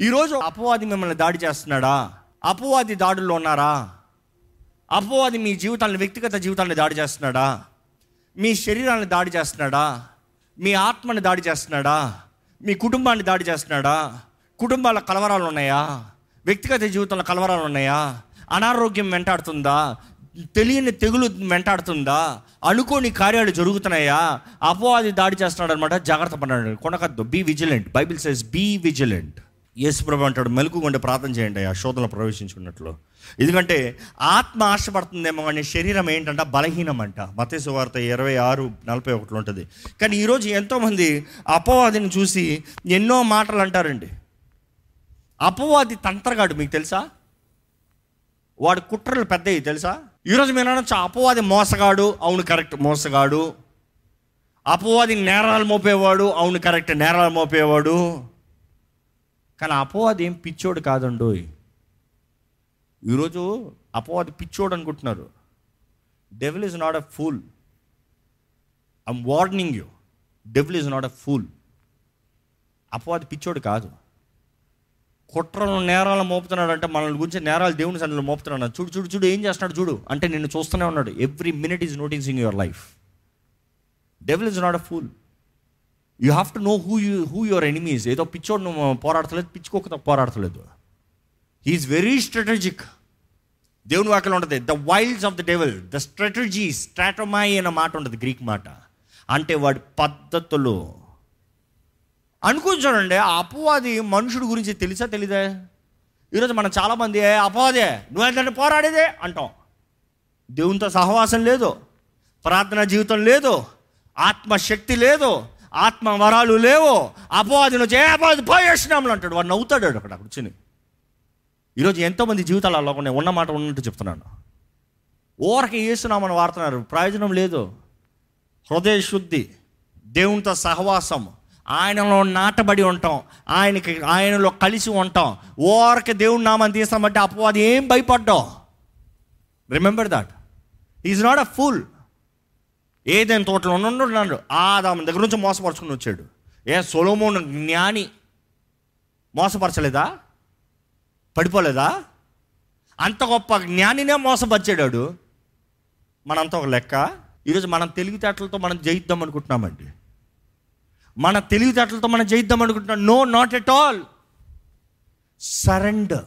ఈరోజు అపవాది మిమ్మల్ని దాడి చేస్తున్నాడా? అపవాది దాడుల్లో ఉన్నారా? అపవాది మీ జీవితాన్ని వ్యక్తిగత జీవితాన్ని దాడి చేస్తున్నాడా? మీ శరీరాన్ని దాడి చేస్తున్నాడా? మీ ఆత్మని దాడి చేస్తున్నాడా? మీ కుటుంబాన్ని దాడి చేస్తున్నాడా? కుటుంబాల కలవరాలు ఉన్నాయా? వ్యక్తిగత జీవితంలో కలవరాలు ఉన్నాయా? అనారోగ్యం వెంటాడుతుందా? తెలియని తెగులు వెంటాడుతుందా? అనుకోని కార్యాలు జరుగుతున్నాయా? అపవాది దాడి చేస్తున్నాడు అనమాట జాగ్రత్త పడ్డాడు కొనకద్దు. Be vigilant Bible says be vigilant యేసుప్రభు అంటాడు మెలకుగుండి ప్రార్థన చేయండి ఆ శోధనలో ప్రవేశించుకున్నట్లు. ఎందుకంటే ఆత్మ ఆశపడుతుందేమో కానీ శరీరం ఏంటంటే బలహీనం అంట మతేసు వార్త ఇరవై ఆరు నలభై ఒకటిలో ఉంటుంది. కానీ ఈరోజు ఎంతోమంది అపవాదిని చూసి ఎన్నో మాటలు అంటారండి. అపవాది తంత్రగాడు మీకు తెలుసా? వాడు కుట్రలు పెద్దవి తెలుసా? ఈరోజు మీరు అనొచ్చు అపవాది మోసగాడు అవును కరెక్ట్ మోసగాడు. అపవాది నేరాలు మోపేవాడు అవును కరెక్ట్ నేరాలు మోపేవాడు. కానీ అపవాది ఏం పిచ్చోడు కాదండు ఈరోజు అపవాది పిచ్చోడు అనుకుంటున్నారు. Devil is not a fool I'm warning you devil is not a fool అపవాది పిచ్చోడు కాదు. కుట్రలు నేరాలు మోపుతున్నాడు అంటే మనల్ని గురించి నేరాలు దేవుని సన్నిధిలో మోపుతున్నాడు. చూడు చూడు చూడు ఏం చేస్తున్నాడు చూడు. అంటే నిన్ను చూస్తూనే ఉన్నాడు. Every minute is noticing your life devil is not a fool you have to know who you who your enemies ఏదో పిచ్చోడు నువ్వు పోరాడతలేదు పిచ్చుకోక పోరాడతలేదు. హీఈస్ వెరీ స్ట్రాటజిక్ దేవుని వాక్యం ఉంటుంది the wiles of the devil the strategy స్ట్రాటమై అనే మాట ఉంటుంది గ్రీక్ మాట. అంటే వాడి పద్ధతులు. అనుకుని చూడండి ఆ అపవాది మనుషుడు గురించి తెలుసా తెలియదే ఈరోజు మనం చాలామంది "ఏ, అపవాదే నువ్వేంటంటే పోరాడేదే? అంటాం. దేవునితో సహవాసం లేదు ప్రార్థన జీవితం లేదు ఆత్మశక్తి లేదు ఆత్మ వరాలు లేవో అపవాది నుంచి ఏ అపవాది పోయేసినాములు అంటాడు. వాడు నవ్వుతాడు అక్కడ కూర్చుని. ఈరోజు ఎంతోమంది జీవితాలు అలా ఉన్నాయి. ఉన్న మాట ఉన్నట్టు చెప్తున్నాను. ఓరకి వేస్తున్నామని వాడుతున్నారు. ప్రయోజనం లేదు. హృదయ శుద్ధి దేవునితో సహవాసం ఆయనలో నాటబడి ఉంటాం ఆయనకి ఆయనలో కలిసి ఉంటాం. ఓరకి దేవుని నామని తీస్తామంటే అపవాది ఏం భయపడ్డాం? Remember that is not a fool ఏదైనా తోటలో ఉన్నాడు. ఆదాము దగ్గర నుంచి మోసపరుచుకుని వచ్చాడు. ఏ సొలోమోన్ జ్ఞాని మోసపరచలేదా? పడిపోలేదా? అంత గొప్ప జ్ఞానినే మోసపరిచాడు మనంతా ఒక లెక్క. ఈరోజు మనం తెలివితేటలతో మనం జయిద్దాం అనుకుంటున్నామండి. మన తెలివితేటలతో మనం జయిద్దాం అనుకుంటున్నాం. No not at all. Surrender.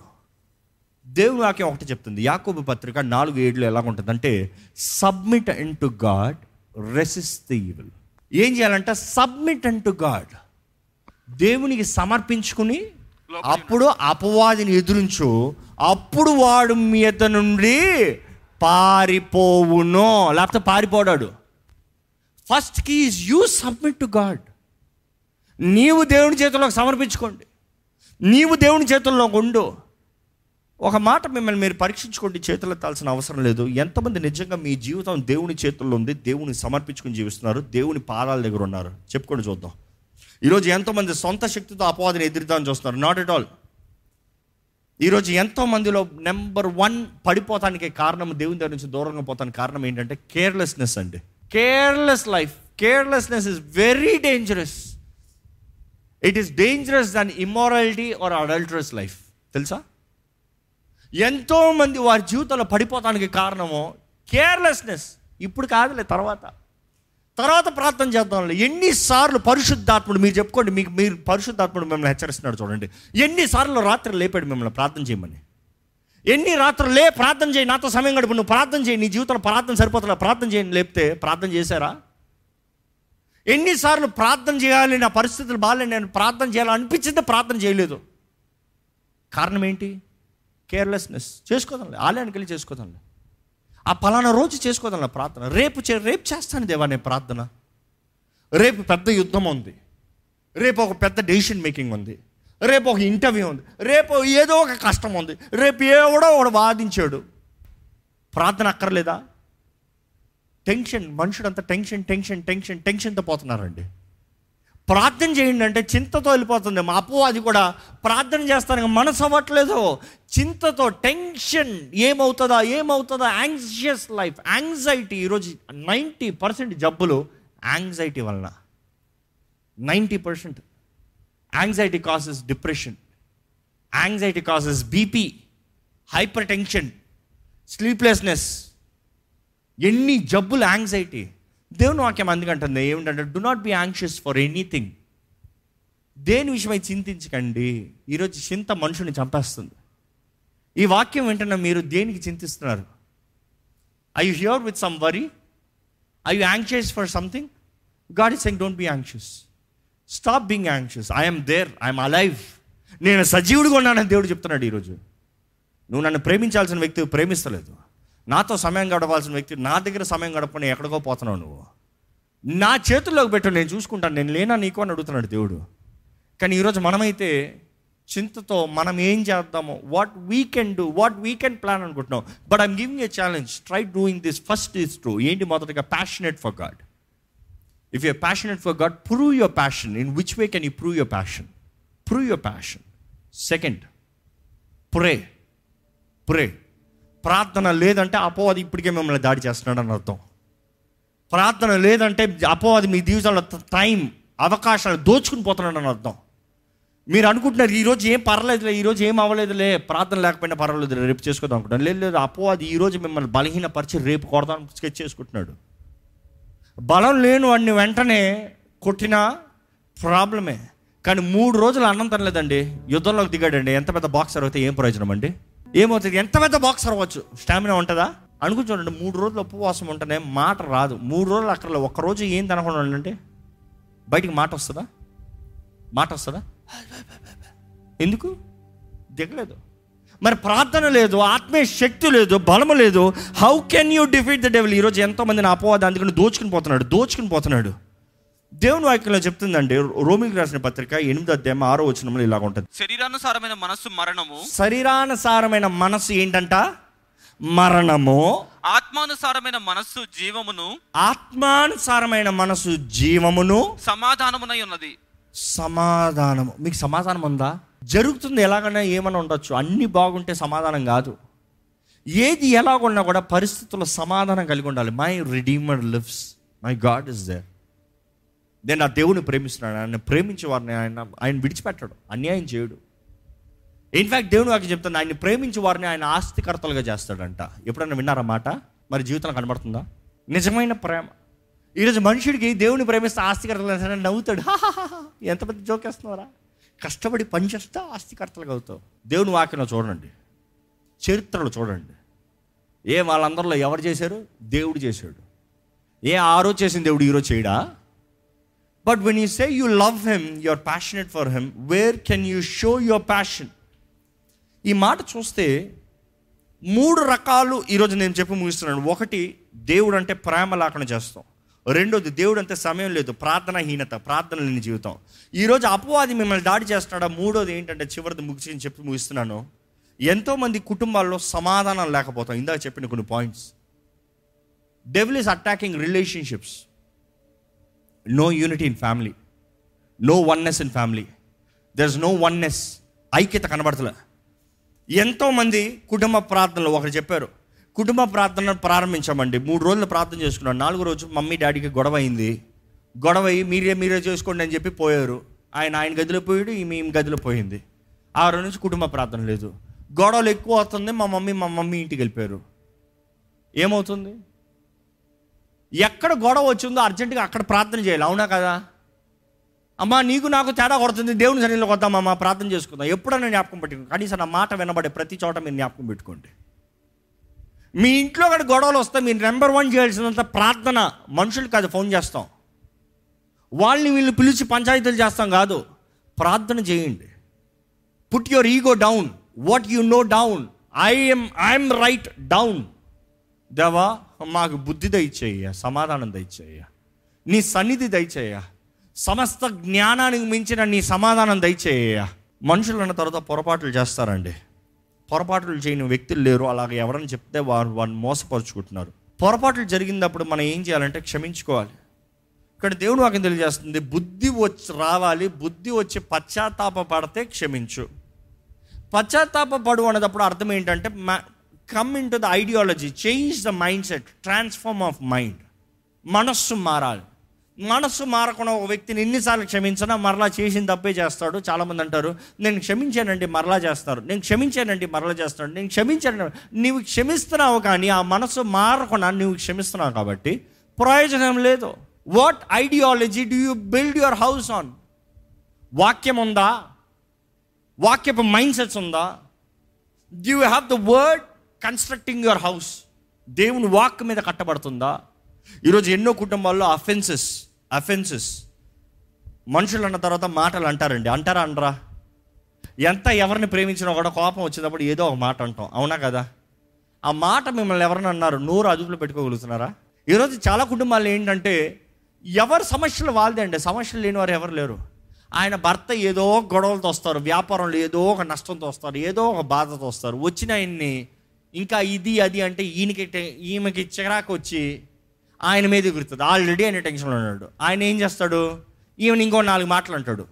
దేవుడు వాక్యం ఒకటి చెప్తుంది. యాకోబు పత్రిక నాలుగు ఏడులో ఎలా ఉంటుందంటే submit in to God resist the evil ఏం చేయాలంటే సబ్మిట్ అండ్ టు గాడ్ దేవునికి సమర్పించుకుని అప్పుడు అపవాదిని ఎదురించు. అప్పుడు వాడు మీద నుండి పారిపోవును. లేకపోతే పారిపోడాడు. First key is you submit to God నీవు దేవుని చేతుల్లోకి సమర్పించుకోండి. నీవు దేవుని చేతుల్లో ఉండు. ఒక మాట మిమ్మల్ని మీరు పరీక్షించుకోండి చేతులు ఎత్తాల్సిన అవసరం లేదు. ఎంతమంది నిజంగా మీ జీవితం దేవుని చేతుల్లో ఉంది దేవుని సమర్పించుకుని జీవిస్తున్నారు దేవుని పాదాల దగ్గర ఉన్నారు? చెప్పుకొని చూద్దాం. ఈరోజు ఎంతోమంది సొంత శక్తితో అపవాదిని ఎదురుదాన్ని చూస్తున్నారు. నాట్ ఎట్ ఆల్ ఈరోజు ఎంతో మందిలో నెంబర్ వన్ పడిపోతానికి కారణం దేవుని దగ్గర నుంచి దూరంగా పోతానికి కారణం ఏంటంటే కేర్లెస్నెస్ అండి. Careless life carelessness is very dangerous it is dangerous than immorality or adulterous life తెలుసా? ఎంతోమంది వారి జీవితంలో పడిపోతానికి కారణము కేర్లెస్నెస్. ఇప్పుడు కాదులే తర్వాత. తర్వాత ప్రార్థన చేద్దాంలే. ఎన్నిసార్లు పరిశుద్ధాత్ముడు మీరు చెప్పుకోండి మీకు మీరు పరిశుద్ధాత్ముడు మిమ్మల్ని హెచ్చరిస్తున్నాడు చూడండి. ఎన్నిసార్లు రాత్రి లేపాడు మిమ్మల్ని ప్రార్థన చేయమని. ఎన్ని రాత్రులు లే ప్రార్థన చేయి నాతో సమయం గడుపు నువ్వు ప్రార్థన చేయి నీ జీవితంలో ప్రార్థన సరిపోతున్నా ప్రార్థన చేయని లేపితే ప్రార్థన చేశారా? ఎన్నిసార్లు ప్రార్థన చేయాలి నా పరిస్థితులు బాగాలేదు నేను ప్రార్థన చేయాలనిపించింది ప్రార్థన చేయలేదు. కారణం ఏంటి? కేర్లెస్నెస్ చేసుకోదాంలే ఆలయానికి వెళ్ళి చేసుకోదాంలే ఆ పలానా రోజు చేసుకోదాంలే ప్రార్థన. రేపు చే రేపు చేస్తాను దేవా నేను ప్రార్థన. రేపు పెద్ద యుద్ధం ఉంది. రేపు ఒక పెద్ద డెసిషన్ మేకింగ్ ఉంది. రేపు ఒక ఇంటర్వ్యూ ఉంది. రేపు ఏదో ఒక కష్టం ఉంది. రేపు ఎవడో ఒకడు వాదించాడు. ప్రార్థన అక్కర్లేదా? టెన్షన్ మనుషుడంతా టెన్షన్ టెన్షన్ టెన్షన్ టెన్షన్తో పోతున్నారండి. ప్రార్థన చేయండి అంటే చింతతో వెళ్ళిపోతుంది. మా అప్పు అది కూడా ప్రార్థన చేస్తాను మనసు అవ్వట్లేదు. చింతతో టెన్షన్ ఏమవుతుందా ఏమవుతుందా? యాంగ్జియస్ లైఫ్ యాంగ్జైటీ ఈరోజు నైంటీ పర్సెంట్ జబ్బులు యాంగ్జైటీ వలన. Ninety percent anxiety causes depression anxiety causes BP hypertension sleeplessness ఎన్ని జబ్బులు యాంగ్జైటీ దేవుని వాక్యం అందుకంటుంది ఏమిటంటే do not be anxious for anything దేని విషయమై చింతించకండి. ఈరోజు చింత మనుషుని చంపేస్తుంది. ఈ వాక్యం వెంటనే మీరు దేనికి చింతిస్తున్నారు? I you here with some worry I you anxious for something God is saying don't be anxious stop being anxious I'm there I'm alive నేను సజీవుడిగా ఉన్నానని దేవుడు చెప్తున్నాడు ఈరోజు. నువ్వు నన్ను ప్రేమించాల్సిన వ్యక్తి ప్రేమిస్తలేదు. నాతో సమయం గడపాల్సిన వ్యక్తి నా దగ్గర సమయం గడపని ఎక్కడికో పోతున్నావు నువ్వు. నా చేతుల్లోకి పెట్టు నేను చూసుకుంటాను నేను లేనా నీకు అని అడుగుతున్నాడు దేవుడు. కానీ ఈరోజు మనమైతే చింతతో మనం ఏం చేద్దామో what we can do what we can plan అనుకుంటున్నాం. But I'm giving a challenge try doing this first is true ఏంటి మొదటిగా? Passionate for God if you passionate for God prove your passion in which way can you prove your passion prove your passion second pray pray ప్రార్థన లేదంటే అపోవాది ఇప్పటికే మిమ్మల్ని దాడి చేస్తున్నాడు అని అర్థం. ప్రార్థన లేదంటే అపోవాది మీ జీవితంలో టైం అవకాశాలు దోచుకుని పోతున్నాడు అని అర్థం. మీరు అనుకుంటున్నారు ఈరోజు ఏం పర్లేదులే ఈరోజు ఏం అవ్వలేదులే ప్రార్థన లేకపోయినా పర్వాలేదు రేపు చేసుకోదాం అనుకుంటాను లేదు లేదు అపోవాది ఈరోజు మిమ్మల్ని బలహీనపరిచి రేపు కొడదాం స్కెచ్ చేసుకుంటున్నాడు. బలం లేని వాడిని వెంటనే కొట్టినా ప్రాబ్లమే. కానీ మూడు రోజులు అన్నం తినలేదండి. యుద్ధంలోకి దిగాడండి. ఎంత పెద్ద బాక్సర్ అయితే ఏం ప్రయోజనం అండి? ఏమవుతుంది? ఎంత పెద్ద బాక్సర్ అవ్వచ్చు? స్టామినా ఉంటుందా? అనుకుని చూడండి మూడు రోజులు ఉపవాసం ఉంటేనే మాట రాదు. మూడు రోజులు అక్కడ ఒక్కరోజు ఏం తినకుండా ఉండంటే బయటికి మాట వస్తుందా? మాట వస్తుందా? ఎందుకు? దిగలేదు. మరి ప్రార్థన లేదు ఆత్మీయ శక్తి లేదు బలము లేదు. How can you defeat the devil ఈరోజు ఎంతోమంది నా అపవాదం అందుకని దోచుకుని పోతున్నాడు దోచుకుని పోతున్నాడు. దేవుని వాక్యంలో చెప్తుందండి రోమికి రాసిన పత్రిక ఎనిమిది అధ్యాయం ఆరో వచనంలో ఇలాగ ఉంటుంది. శరీరానుసారమైన మనస్సు మరణము. శరీరానుసారమైన మనసు ఏంటంట? మరణము. ఆత్మానుసారమైన మనస్సు జీవమును. ఆత్మానుసారమైన మనసు జీవమును. సమాధానమునై ఉన్నది. సమాధానము. మీకు సమాధానం ఉందా? జరుగుతుంది ఎలాగైనా ఏమైనా ఉండొచ్చు. అన్ని బాగుంటే సమాధానం కాదు. ఏది ఎలాగున్నా కూడా పరిస్థితుల్లో సమాధానం కలిగి ఉండాలి. My redeemer lives my God is there నేను ఆ దేవుని ప్రేమిస్తున్నాను ఆయన ప్రేమించే వారిని ఆయన ఆయన విడిచిపెట్టాడు. అన్యాయం చేయడు. ఇన్ఫ్యాక్ట్ దేవుని వాకి చెప్తాను ఆయన ప్రేమించే వారిని ఆయన ఆస్తికర్తలుగా చేస్తాడంట. ఎప్పుడైనా విన్నారా మాట? మరి జీవితంలో కనబడుతుందా? నిజమైన ప్రేమ. ఈరోజు మనుషుడికి దేవుని ప్రేమిస్తే ఆస్తికర్తలు చేస్తాడని నవ్వుతాడు. ఎంత పెద్ద జోకేస్తున్నారా కష్టపడి పనిచేస్తే ఆస్తికర్తలుగా అవుతావు. దేవుని వాక్యం చూడండి. చరిత్రలో చూడండి. ఏ వాళ్ళందరిలో ఎవరు చేశారు? దేవుడు చేశాడు. ఏ ఆ రోజు చేసిన దేవుడు ఈరోజు చేయడా? But when you say you love him you are passionate for him where can you show your passion ఈ మాట చూస్తే మూడు రకాలు ఈరోజు నేను చెప్పి ముగిస్తున్నాను. ఒకటి దేవుడు అంటే ప్రేమ లేకుండా చేస్తాం. రెండోది దేవుడు అంతే సమయం లేదు ప్రార్థనాహీనత ప్రార్థన లేని జీవితం. ఈరోజు అపవాది మిమ్మల్ని దాడి చేస్తున్నాడా? మూడోది ఏంటంటే చివరిది ముగిసి చెప్పి ముగిస్తున్నాను. ఎంతోమంది కుటుంబాల్లో సమాధానం లేకపోతాం. ఇందాక చెప్పిన కొన్ని points. Devil is attacking relationships no unity in family no oneness in family there is no oneness ఐక్యత కనబడతలే. ఎంతోమంది కుటుంబ ప్రార్థనలు ఒకరు చెప్పారు. కుటుంబ ప్రార్థన ప్రారంభించామండి. మూడు రోజులు ప్రార్థన చేసుకున్నాం. నాలుగో రోజు మమ్మీ డాడీకి గొడవ అయింది. గొడవ అయ్యి మీరే మీరే చేసుకోండి అని చెప్పి పోయారు. ఆయన ఆయన గదిలో పోయాడు ఈమె ఈమె గదిలో పోయింది. ఆ రోజు నుంచి కుటుంబ ప్రార్థన లేదు. గొడవలు ఎక్కువ అవుతుంది. మా మమ్మీ మా మమ్మీ ఇంటికి వెళ్ళిపోయారు. ఏమవుతుంది? ఎక్కడ గొడవ వచ్చిందో అర్జెంటుగా అక్కడ ప్రార్థన చేయాలి. అవునా కదా? అమ్మా నీకు నాకు తేడా కొడుతుంది. దేవుని సన్నిధిలోకి వద్దామమ్మా ప్రార్థన చేసుకుందాం. ఎప్పుడైనా జ్ఞాపకం పెట్టుకోండి కనీసం నా మాట వినబడే ప్రతి చోట మీరు జ్ఞాపకం పెట్టుకోండి. మీ ఇంట్లో కూడా గొడవలు వస్తే మీరు నెంబర్ వన్ చేయాల్సినంత ప్రార్థన మనుషులకు అది ఫోన్ చేస్తాం. వాళ్ళని వీళ్ళు పిలిచి పంచాయతీలు చేస్తాం కాదు. ప్రార్థన చేయండి. Put your ego down what you know down I'm I'm right down దేవా మాకు బుద్ధి దయచేయ సమాధానం దయచేయ నీ సన్నిధి దయచేయ సమస్త జ్ఞానానికి మించిన నీ సమాధానం దయచేయ మనుషులు అన్న తర్వాత పొరపాట్లు చేస్తారండి. పొరపాట్లు చేయని వ్యక్తులు లేరు అలాగే ఎవరని చెప్తే వారు వారిని మోసపరుచుకుంటున్నారు. పొరపాట్లు జరిగినప్పుడు మనం ఏం చేయాలంటే క్షమించుకోవాలి. ఇక్కడ దేవుడు వాకి తెలియజేస్తుంది బుద్ధి వచ్చి రావాలి బుద్ధి వచ్చి పశ్చాత్తాప పడితే క్షమించు. పశ్చాత్తాప పడు అనేటప్పుడు అర్థం ఏంటంటే come in to the ideology change the mindset transform of mind మనస్సు మారాలి. మనస్సు మారకుండా ఒక వ్యక్తిని ఎన్నిసార్లు క్షమించినా మరలా చేసిన తప్పే చేస్తాడు. చాలామంది అంటారు నేను క్షమించానండి మరలా చేస్తారు. నేను క్షమించానండి మరలా చేస్తాడు. నేను క్షమించాను నీవు క్షమిస్తున్నావు కానీ ఆ మనస్సు మారకుండా నువ్వు క్షమిస్తున్నావు కాబట్టి ప్రయోజనం లేదు. What ideology do you build your house on వాక్యం ఉందా? వాక్యపు మైండ్ సెట్స్ ఉందా? Do you have the word constructing your house దేవుని వాక్ మీద కట్టబడుతుందా? ఈరోజు ఎన్నో కుటుంబాల్లో అఫెన్సెస్ అఫెన్సెస్ మనుషులు అన్న తర్వాత మాటలు అంటారండి. అంటారా అనరా? ఎంత ఎవరిని ప్రేమించినా కూడా కోపం వచ్చినప్పుడు ఏదో ఒక మాట అంటాం. అవునా కదా? ఆ మాట మిమ్మల్ని ఎవరైనా అన్నారు నోరు అదుపులో పెట్టుకోగలుగుతున్నారా? ఈరోజు చాలా కుటుంబాలు ఏంటంటే ఎవరు సమస్యలు వాళ్ళదే అండి. సమస్యలు లేని వారు ఎవరు లేరు. ఆయన భర్త ఏదో గొడవలతో వస్తారు వ్యాపారంలో ఏదో ఒక నష్టంతో వస్తారు ఏదో ఒక బాధతో వస్తారు. వచ్చిన ఆయన్ని ఇంకా ఇది అది అంటే ఈయనకి ఈమెకి చిరాకు వచ్చి ఆయన మీద ఎగురుతుంది ఆల్రెడీ ఆయన టెన్షన్లో ఉన్నాడు. ఆయన ఏం చేస్తాడు? ఈవెన్ ఇంకో నాలుగు మాటలు అంటాడు.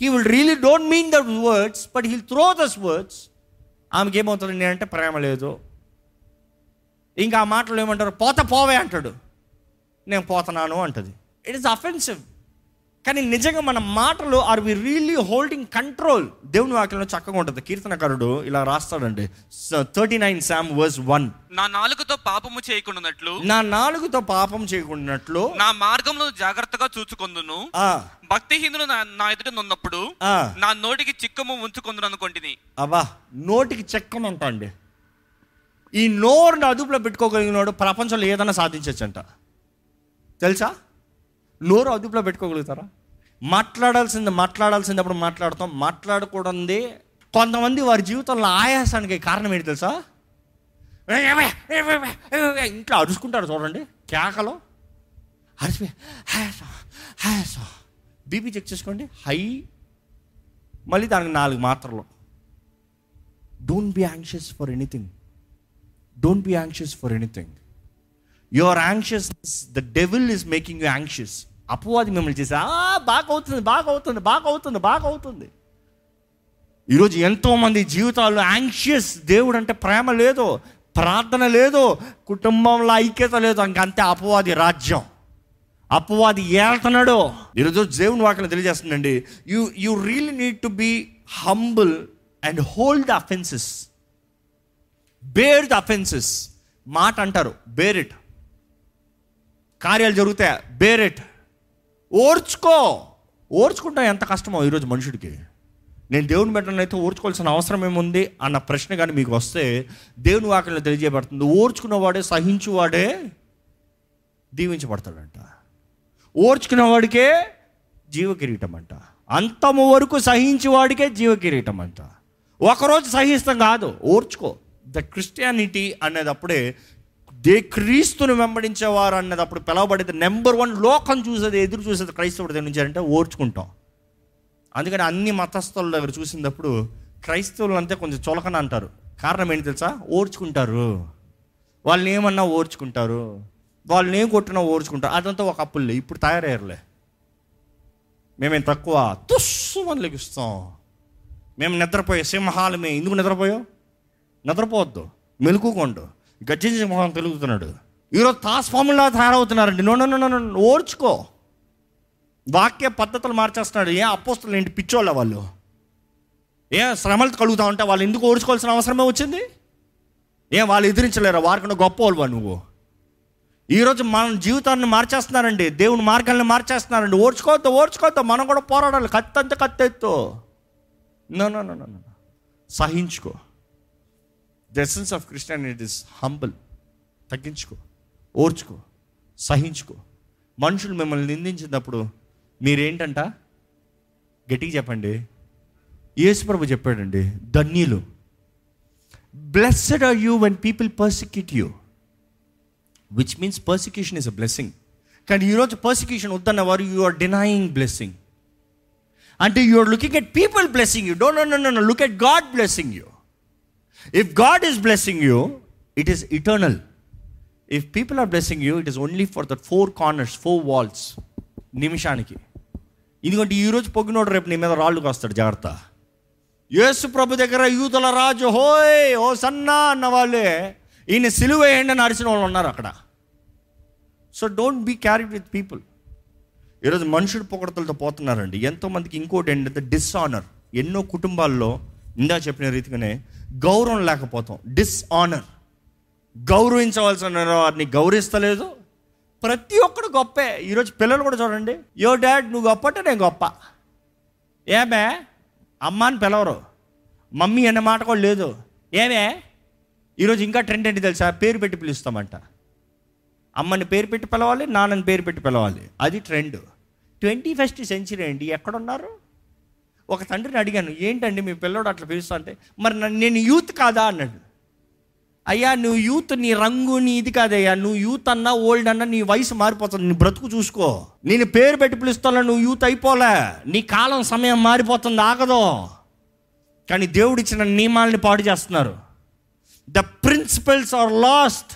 He will really don't mean the words but he'll throw those words ఆమెకి ఏమవుతుంది? అంటే ప్రేమ లేదు. ఇంకా ఆ మాటలు ఏమంటారు? పోత పోవే అంటాడు. నేను పోతున్నాను అంటది. ఇట్ ఇస్ అఫెన్సివ్ కానీ నిజంగా మన మాటలు are we really holding control దేవుని వాక్యంలో చక్కగా ఉంటుంది. కీర్తనకారుడు ఇలా రాస్తాడండి. Thirty nine psalm verse one నా నాలుగుతో పాపము చేయకుండానట్లు నా నాలుగుతో పాపం చేయకుండాట్లు నా మార్గంలో జాగ్రత్తగా చూచుకొందును. ఆ, భక్తిహీనులు నా నా ఎదుట నున్నప్పుడు ఆ, నా నోటికి చిక్కము ఉంచుకొందును అనుకోండిని అబ్బా నోటికి చెక్కమంట అండి ఈ నోరుని అదుపులో పెట్టుకోగలిగినోడు ప్రపంచంలో ఏదైనా సాధించవచ్చంట తెలుసా? నోరు అదుపులో పెట్టుకోగలుగుతారా? మాట్లాడాల్సింది మాట్లాడాల్సింది అప్పుడు మాట్లాడతాం. మాట్లాడకూడదు కొంతమంది వారి జీవితంలో ఆయాసానికి కారణం ఏంటి తెలుసా? ఇంట్లో అరుచుకుంటారు చూడండి. కేకలో. అరిచిపోయి ఆయాసం ఆయాసం. బీపీ చెక్ చేసుకోండి. హై. మళ్ళీ దానికి నాలుగు మాత్రలు. Don't be anxious for anything don't be anxious for anything your anxious the devil is making you anxious అపవాది మిమ్మల్ని చేసి "ఆ, బాగా అవుతుంది బాగా అవుతుంది బాగా అవుతుంది బాగా అవుతుంది ఈరోజు ఎంతోమంది జీవితాల్లో యాంగ్షియస్ దేవుడు అంటే ప్రేమ లేదు ప్రార్థన లేదు కుటుంబంలో ఐక్యత లేదు ఇంకంతే అపవాది రాజ్యం. అపవాది ఏళ్తున్నాడు. ఈరోజు దేవుని వాక్యం తెలియజేస్తుందండి. You you real need to be humble and hold the offences bear the offences మాట అంటారు బేర్ ఇట్ కార్యాలు జరుగుతాయి బేర్ ఇట్ ఓర్చుకో. ఓర్చుకుంటా ఎంత కష్టమో ఈరోజు మనుషుడికి. నేను దేవుని బిడ్డలను అయితే ఓర్చుకోవాల్సిన అవసరం ఏముంది అన్న ప్రశ్న కానీ మీకు వస్తే దేవుని వాక్యంలో తెలియజేయబడుతుంది. ఓర్చుకున్నవాడే సహించువాడే దీవించబడతాడంట. ఓర్చుకున్న వాడికే అంట అంతము వరకు సహించి వాడికే అంట ఒకరోజు సహిస్తాం కాదు. ఓర్చుకో. ద క్రిస్టియానిటీ అనేటప్పుడే దే క్రీస్తుని వెంబడించేవారు అన్నదప్పుడు పిలవబడేది. నెంబర్ వన్ లోకం చూసేది ఎదురు చూసేది క్రైస్తవుడు దగ్గర నుంచి అంటే ఓర్చుకుంటాం. అందుకని అన్ని మతస్థుల దగ్గర చూసినప్పుడు క్రైస్తవులు అంతే కొంచెం చులకన అంటారు. కారణం ఏంటి తెలుసా? ఓర్చుకుంటారు. వాళ్ళని ఏమన్నా ఓర్చుకుంటారు. వాళ్ళని ఏం కొట్టినా ఓర్చుకుంటారు. అదంతా ఒక అప్పులే ఇప్పుడు తయారయ్యారులే. మేమేం తక్కువ తుస్సు అని లెగిస్తాం. మేము నిద్రపోయే సింహాలమే ఎందుకు నిద్రపోయావు? నిద్రపోవద్దు. మెలుకుకోండు గజ్జి మొహం తెలుగుతున్నాడు ఈరోజు తాస్వాములా తయారవుతున్నారండి. నో నో నో ఓర్చుకో. వాక్య పద్ధతులు మార్చేస్తున్నాడు. ఏ అపోస్తులు ఏంటి? పిచ్చోళ్ళ వాళ్ళు. ఏ శ్రమలు కలుగుతా ఉంటే వాళ్ళు ఎందుకు ఓర్చుకోవాల్సిన అవసరమే వచ్చింది? ఏ వాళ్ళు ఎదిరించలేరా? వారికన్నా గొప్ప వాళ్ళు నువ్వు? ఈరోజు మన జీవితాన్ని మార్చేస్తున్నారండి. దేవుని మార్గాలను మార్చేస్తున్నారండి. ఓర్చుకోవద్దు ఓర్చుకోవద్దు. మనం కూడా పోరాడాలి. కత్తంత కత్తెత్తు no no no no. సహించుకో. The essence of Christianity is humble తగ్గించుకో ఓర్చుకో సహించుకో. మనుషులు మిమ్మల్ని నిందించినప్పుడు మీరేంటంట? గట్టిగా చెప్పండి. యేసుప్రభు చెప్పాడండి ధన్యులు. Blessed are you when people persecute you which means persecution is a blessing కానీ ఈరోజు పర్సిక్యూషన్ వద్దన్న వారు యు ఆర్ డినయింగ్ బ్లెస్సింగ్ అంటే you are looking at people blessing you don't know no no look at God blessing you if God is blessing you it is eternal if people are blessing you it is only for the four corners four walls నిమిషానికి. ఎందుకంటే ఈరోజు పొగినోడు రేపు నీ మీద రాళ్ళు కాస్తాడు జాగ్రత్త. యేసు ప్రభు దగ్గర యూతుల రాజు హోయ్ ఓ సన్నా అన్న వాళ్ళే ఈయన సిలువేయండి అని అరిచిన వాళ్ళు ఉన్నారు అక్కడ. So don't be carried with people ఈరోజు మనుషుడు పొగడతలతో పోతున్నారండి. ఎంతోమందికి ఇంకోటి ఏంటంటే డిస్ఆనర్ ఎన్నో కుటుంబాల్లో ఇందా చెప్పిన రీతిగానే గౌరవం లేకపోతాం. డిస్ఆనర్ గౌరవించవలసిన వారిని గౌరవిస్తలేదు. ప్రతి ఒక్కడు గొప్పే. ఈరోజు పిల్లలు కూడా చూడండి. యో డాడ్ నువ్వు గొప్ప అంటే నేను గొప్ప. ఏమే? అమ్మ అని పిలవరు. మమ్మీ అనే మాట కూడా లేదు. ఏమే? ఈరోజు ఇంకా ట్రెండ్ ఏంటి తెలుసా? పేరు పెట్టి పిలుస్తామంట. అమ్మని పేరు పెట్టి పిలవాలి నాన్నని పేరు పెట్టి పిలవాలి. అది ట్రెండ్. ట్వంటీ ఫస్ట్ సెంచరీ అండి. ఎక్కడున్నారు? ఒక తండ్రిని అడిగాను ఏంటండి మీ పిల్లోడు అట్లా పిలుస్తా అంటే మరి నేను యూత్ కాదా? అన్నాడు. అయ్యా నువ్వు యూత్ నీ రంగు నీ ఇది కాదయ్యా. నువ్వు యూత్ అన్నా ఓల్డ్ అన్నా నీ వయసు మారిపోతుంది. నీ బ్రతుకు చూసుకో. నేను పేరు పెట్టి పిలుస్తాను నువ్వు యూత్ అయిపోలే. నీ కాలం సమయం మారిపోతుంది ఆగదు. కానీ దేవుడు ఇచ్చిన నియమాలని పాడు చేస్తున్నారు. The principles are lost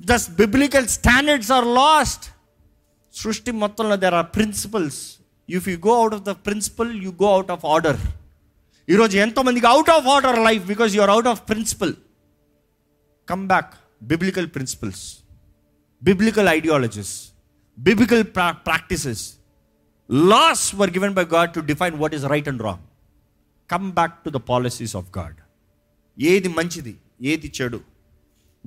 the biblical standards are lost సృష్టి మొత్తంలో there are principles if you go out of the principle you go out of order ఈరోజు ఎంతోమందికి out of order life because you are out of principle come back biblical principles biblical ideologies biblical practices laws were given by God to define what is right and wrong come back to the policies of God ఏది మంచిది ఏది చెడు.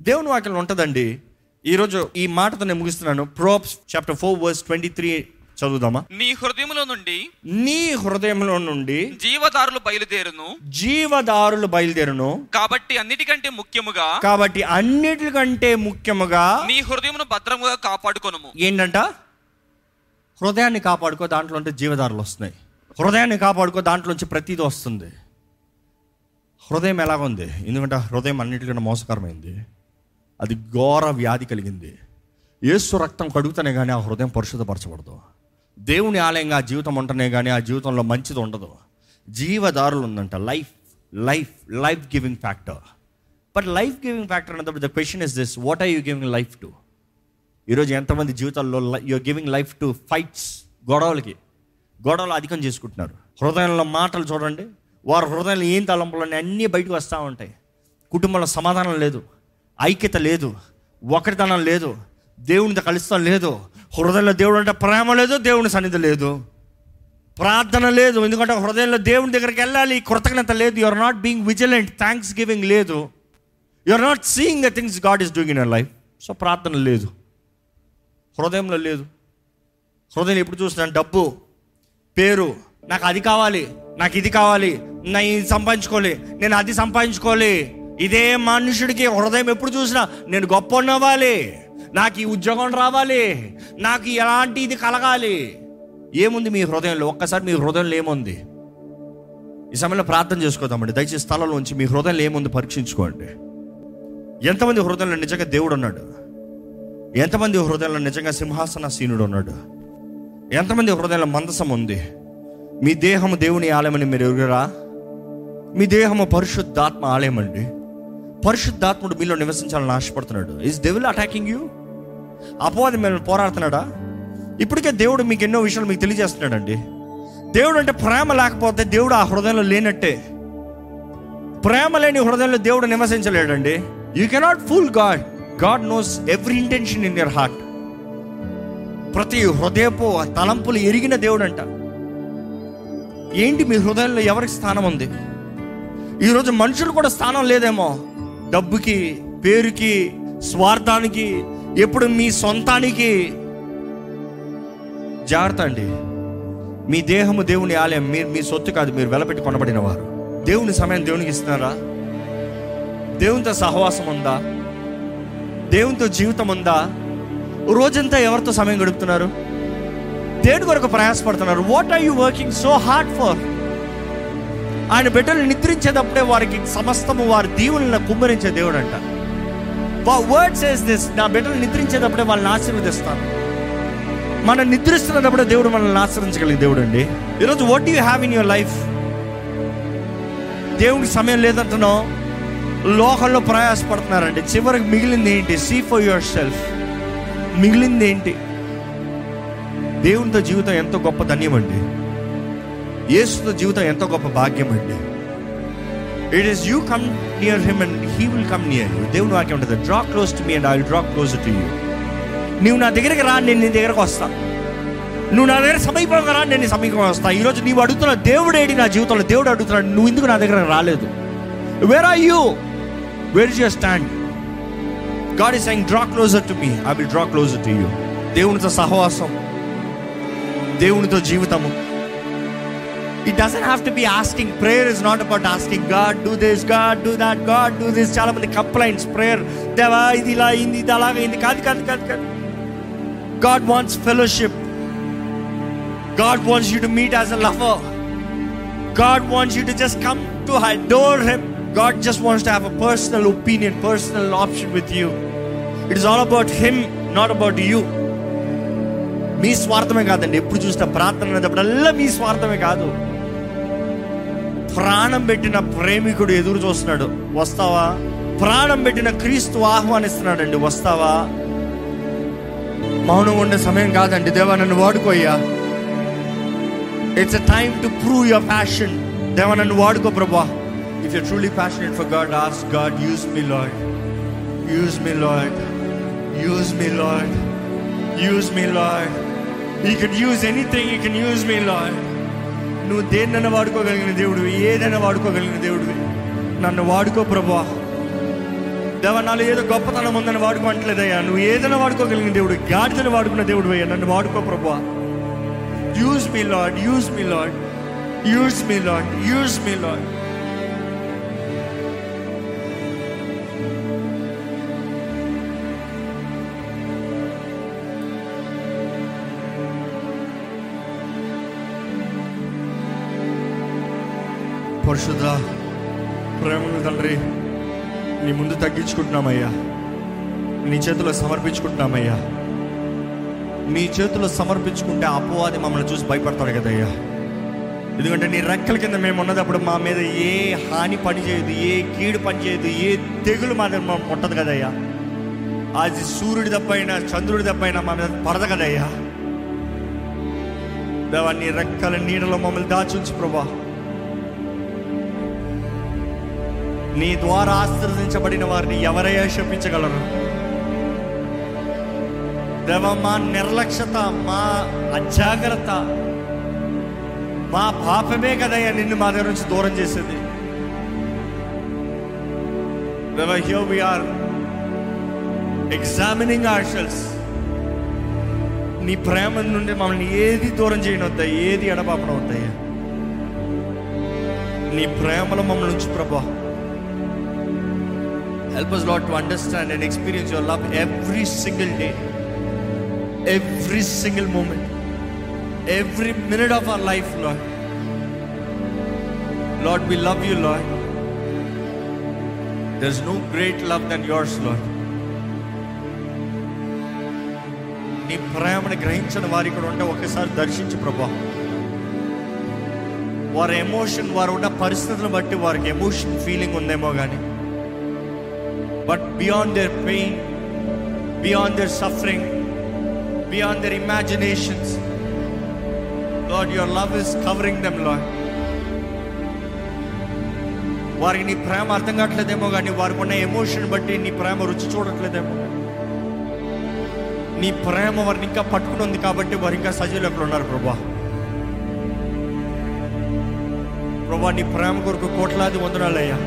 దేవుని వాక్యం ఉంటుందండి. ఈరోజు ఈ మాటతో నేను ముగిస్తున్నాను. Proverbs chapter four verse twenty three చదువుదామా? నీ హృదయములో నుండి నీ హృదయంలో నుండి జీవదారులు బయలుదేరును. జీవదారులు బయలుదేరును. కాబట్టి అన్నిటికంటే ముఖ్యముగా కాబట్టి అన్నిటికంటే ముఖ్యముగా నీ హృదయమును భద్రముగా కాపాడుకొనుము. ఏంటంట? హృదయాన్ని కాపాడుకో దాంట్లో ఉంటే జీవదారులు వస్తున్నాయి. హృదయాన్ని కాపాడుకో దాంట్లోంచి ప్రతిదీ వస్తుంది. హృదయం ఎలాగుంది? ఎందుకంటే హృదయం అన్నిటికన్నా మోసకరమైంది. అది ఘోర వ్యాధి కలిగింది. యేసు రక్తం కడుగుతనే కానీ ఆ హృదయం పరిశుద్ధపరచబడదు. దేవుని ఆలయంగా ఆ జీవితం ఉంటనే కానీ ఆ జీవితంలో మంచిది ఉండదు. జీవదారులు ఉందంట. Life life life giving factor but life giving factor అన్నప్పుడు the question is this what are you giving life to ఈరోజు ఎంతమంది జీవితాల్లో you're giving life to fights గొడవలకి. గొడవలు అధికం చేసుకుంటున్నారు. హృదయంలో మాటలు చూడండి. వారి హృదయంలో ఏం తలంపులని అన్నీ బయటకు వస్తూ ఉంటాయి. కుటుంబంలో సమాధానం లేదు. ఐక్యత లేదు. ఒకరితనం లేదు. దేవునితో కలుస్తాం లేదు. హృదయంలో దేవుడు అంటే ప్రేమ లేదు దేవుని సన్నిధి లేదు. ప్రార్థన లేదు ఎందుకంటే హృదయంలో దేవుని దగ్గరికి వెళ్ళాలి కృతజ్ఞత లేదు. You are not being vigilant thanksgiving లేదు you are not seeing the things God is doing in life so ప్రార్థన లేదు. హృదయంలో లేదు. హృదయం ఎప్పుడు చూసినా డబ్బు పేరు నాకు అది కావాలి నాకు ఇది కావాలి నా ఇది సంపాదించుకోవాలి నేను అది సంపాదించుకోవాలి. ఇదే మనుషుడికి హృదయం ఎప్పుడు చూసినా నేను గొప్ప ఉన్నవ్వాలి నాకు ఈ ఉద్యోగం రావాలి నాకు ఎలాంటి ఇది కలగాలి? ఏముంది మీ హృదయంలో? ఒక్కసారి మీ హృదయంలో ఏముంది? ఈ సమయంలో ప్రార్థన చేసుకోదామండి. దయచేసి స్థలంలోంచి మీ హృదయంలో ఏముంది పరీక్షించుకోండి. ఎంతమంది హృదయంలో నిజంగా దేవుడు ఉన్నాడు ఎంతమంది హృదయంలో నిజంగా సింహాసనసీనుడు ఉన్నాడు ఎంతమంది హృదయంలో మందసం ఉంది మీ దేహము దేవుని ఆలయమని మీరు ఎరుగురా? మీ దేహము పరిశుద్ధాత్మ ఆలయం అండి పరిశుద్ధాత్ముడు మీలో నివసించాలని ఆశపడుతున్నాడు. ఇస్ డెవిల్ అటాకింగ్ యూ అపవాది మిమ్మల్ని పోరాడుతున్నాడా? ఇప్పటికే దేవుడు మీకు ఎన్నో విషయాలు మీకు తెలియజేస్తున్నాడండి. దేవుడు అంటే ప్రేమ లేకపోతే దేవుడు ఆ హృదయంలో లేనట్టే. ప్రేమ లేని హృదయంలో దేవుడు నివసించలేడండి. You cannot fool God God knows every intention in your heart ప్రతి హృదయపు తలంపులు ఎరిగిన దేవుడు అంట ఏంటి మీ హృదయంలో ఎవరికి స్థానం ఉంది? ఈరోజు మనుషులు కూడా స్థానం లేదేమో. డబ్బుకి పేరుకి స్వార్థానికి ఎప్పుడు మీ సొంతానికి? జాగ్రత్త అండి. మీ దేహము దేవుని ఆలయం. మీరు మీ సొత్తు కాదు మీరు వెలపెట్టి కొనబడిన వారు దేవుని సమయం దేవునికి ఇస్తున్నారా? దేవునితో సహవాసం ఉందా? దేవునితో జీవితం ఉందా? రోజంతా ఎవరితో సమయం గడుపుతున్నారు? దేని కొరకు ప్రయాసపడుతున్నారు? What are you working so hard for ఆయన బిడ్డలు నిద్రించేటప్పుడే వారికి సమస్తము వారి దీవులను కుమ్మరించే దేవుడు అంట వర్డ్ సేస్ దిస్ నా బిడ్డలు నిద్రించేటప్పుడే వాళ్ళని ఆశీర్వదిస్తాను. మనం నిద్రిస్తున్నప్పుడే దేవుడు మనల్ని ఆశ్రయించగలిగే దేవుడు అండి. ఈరోజు what you have in your life దేవుడికి సమయం లేదంటున్నావు. లోకంలో ప్రయాసపడుతున్నారండి. చివరికి మిగిలింది ఏంటి? సీ ఫర్ యువర్ సెల్ఫ్ మిగిలింది ఏంటి? దేవునితో జీవితం ఎంతో గొప్ప ధన్యం అండి. యేసుతో జీవితం ఎంతో గొప్ప భాగ్యం అండి. It is you come near him and he will come near you దేవుని వాక్యం ఉంటుంది draw close to me and I will draw close to you నీవు నా దగ్గరికి రా నేను నీ దగ్గరకు వస్తా. నువ్వు నా దగ్గర సమీపంగా రా నేను సమీపంగా వస్తా. ఈరోజు నీవు అడుగుతున్న దేవుడు ఏడి నా జీవితంలో దేవుడు అడుగుతున్నాడు నువ్వు ఎందుకు నా దగ్గర రాలేదు. Where are you where is your stand God is saying draw closer to me I will draw closer to you దేవునితో సహవాసం. దేవునితో జీవితము. It doesn't have to be asking prayer is not about asking God do this God do that God do this చాలా మంది complaints prayer దేవా ఇది ఇలా అయింది ఇది అలాగైంది కాదు కాదు కాదు కాదు. God wants fellowship God wants you to meet as a lover God wants you to just come to adore him God just wants to have a personal opinion personal option with you it is all about him not about you మీ స్వార్థమే కాదండి. ఎప్పుడు చూసిన ప్రార్థన అనేటప్పుడల్లా మీ స్వార్థమే కాదు. ప్రాణం పెట్టిన ప్రేమికుడు ఎదురు చూస్తున్నాడు. వస్తావా? ప్రాణం పెట్టిన క్రీస్తు ఆహ్వానిస్తున్నాడండి. వస్తావా? మౌనం ఉండే సమయం కాదండి. దేవా నన్ను వాడుకోయ్యా it's a time to prove your passion దేవా నన్ను వాడుకో ప్రభా. If you truly passionate for God as God use me Lord use me Lord use me Lord use me Lord you can use anything you can use me Lord నువ్వు దేన్నైనా వాడుకోగలిగిన దేవుడివి ఏదైనా వాడుకోగలిగిన దేవుడివి. నన్ను వాడుకో ప్రభా దేవా నాలో ఏదో గొప్పతనం ఉందని వాడుకోవట్లేదయ్యా. నువ్వు ఏదైనా వాడుకోగలిగిన దేవుడు గాడిదను వాడుకున్న దేవుడు అయ్యా నన్ను వాడుకో ప్రభా use me lord use me lord use me lord use me lord పరిశుద్ధ ప్రేమను తండ్రి నీ ముందు తగ్గించుకుంటున్నామయ్యా. నీ చేతిలో సమర్పించుకుంటున్నామయ్యా. నీ చేతిలో సమర్పించుకుంటే అపవాది మమ్మల్ని చూసి భయపడతాడు కదయ్యా. ఎందుకంటే నీ రెక్కల కింద మేము ఉన్నదప్పుడు మా మీద ఏ హాని పని చేయదు ఏ కీడు పని చేయదు ఏ తెగులు మా దగ్గర ముట్టదు కదయ్యా. అది సూర్యుడి దెబ్బైనా చంద్రుడి దెబ్బైనా మా మీద పడదు కదయ్యా. దేవా నీ రెక్కల నీడలో మమ్మల్ని దాచుంచు ప్రభా. నీ ద్వారా ఆశ్రదించబడిన వారిని ఎవరైనా శపించగలరు? దేవ మా నిర్లక్ష్యత మా అజాగ్రత్త మా పాపమే కదయ్యా నిన్ను మా దగ్గర నుంచి దూరం చేసేది. దేవ హియర్ వి ఆర్ ఎగ్జామినింగ్ ఆర్షల్స్ నీ ప్రేమ నుండి మమ్మల్ని ఏది దూరం చేయనొద్దా ఏది ఎడబాపడం వద్దయ్యా నీ ప్రేమలో మమ్మల్ని ఉంచు ప్రభా. Help us, Lord, to understand and experience your love every single day, every single moment, every minute of our life, Lord. Lord, we love you, Lord. There's no great love than yours, Lord. నీ ప్రేమను గ్రహించిన వారు ఇక్కడ ఉంటే ఒకసారి దర్శించు ప్రభా వారి emotion వారు ఉన్న పరిస్థితులను బట్టి వారికి ఎమోషన్ ఫీలింగ్ ఉందేమో కానీ but beyond their pain beyond their suffering beyond their imaginations lord your love is covering them lord వారికి నీ ప్రేమ అర్థం కావట్లేదేమో కానీ వారికి ఉన్న ఎమోషన్ బట్టి నీ ప్రేమ రుచి చూడట్లేదేమో. నీ ప్రేమ వారిని ఇంకా పట్టుకుని ఉంది కాబట్టి వారు ఇంకా సజీవులు ఉన్నారు ప్రభా? ప్రభా నీ ప్రేమ కొరకు కోట్లాది వందనాలయ్యా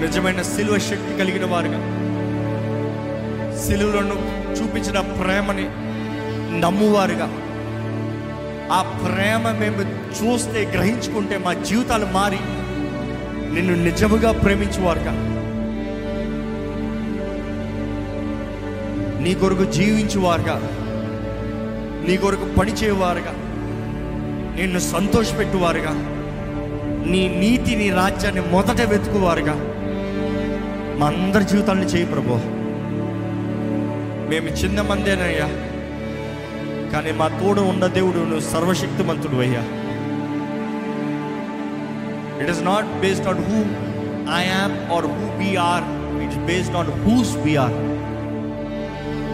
నిజమైన సిలువ శక్తి కలిగిన వారుగా. సిలువలను చూపించిన ప్రేమని నమ్మువారుగా. ఆ ప్రేమ మేము చూస్తే గ్రహించుకుంటే మా జీవితాలు మారి నిన్ను నిజముగా ప్రేమించువారుగా. నీ కొరకు జీవించువారుగా. నీ కొరకు పనిచేయవారుగా నిన్ను సంతోషపెట్టువారుగా. నీ నీతి నీ రాజ్యాన్ని మొదట వెతుకువారుగా. మా అందరి జీవితాలను చేయి ప్రభు. మేము చిన్న మందేనయ్యా. కానీ మా తోడు ఉన్న దేవుడు నువ్వు సర్వశక్తిమంతుడు అయ్యా. It is not based on who I am or who we are it it's based on whose we are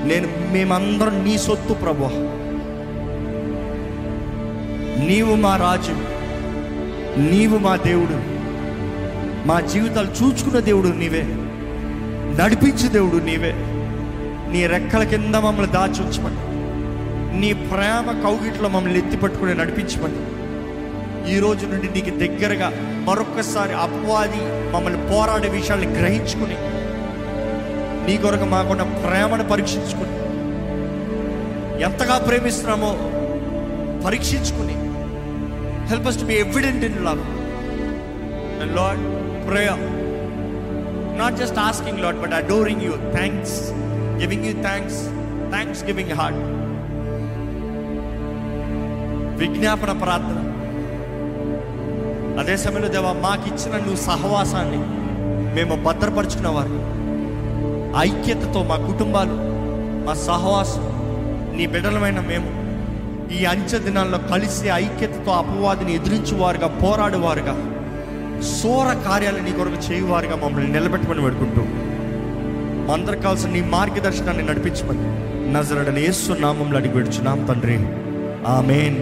నేను మేమందరం నీ సొత్తు ప్రభు. నీవు మా రాజు. నీవు మా దేవుడు. మా జీవితాలు చూచుకున్న దేవుడు నీవే. నడిపించే దేవుడు నీవే. నీ రెక్కల కింద మమ్మల్ని దాచి ఉంచమని. నీ ప్రేమ కౌగిట్లో మమ్మల్ని ఎత్తి పట్టుకుని నడిపించమని. ఈ రోజు నుండి నీకు దగ్గరగా మరొక్కసారి అపవాది మమ్మల్ని పోరాడే విషయాల్ని గ్రహించుకుని నీ కొరకు మాకున్న ప్రేమను పరీక్షించుకుని ఎంతగా ప్రేమిస్తున్నామో పరీక్షించుకుని help us to be evident in love and prayer not just asking lord but adoring you thanksgiving you thanks thanksgiving heart విజ్ఞాపన ప్రార్థన. అదే సమయంలో దేవా మాకు ఇచ్చిన నువ్వు సహవాసాన్ని మేము భద్రపరుచుకున్నవారు ఐక్యతతో మా కుటుంబాలు మా సహవాసం నీ బిడ్డలమైన మేము ఈ అంచె దినాల్లో కలిసి ఐక్యతతో అపవాదిని ఎదిరించువారుగా పోరాడువారుగా. సోర కార్యాలు నీ కొరకు చేయువారుగా మమ్మల్ని నిలబెట్టమని పెడుకుంటూ అందరు కావాల్సిన నీ మార్గదర్శనాన్ని నడిపించమని నజరడని ఏసు నామంలో అడిగి పెడుచున్నాం తండ్రి. ఆమెన్.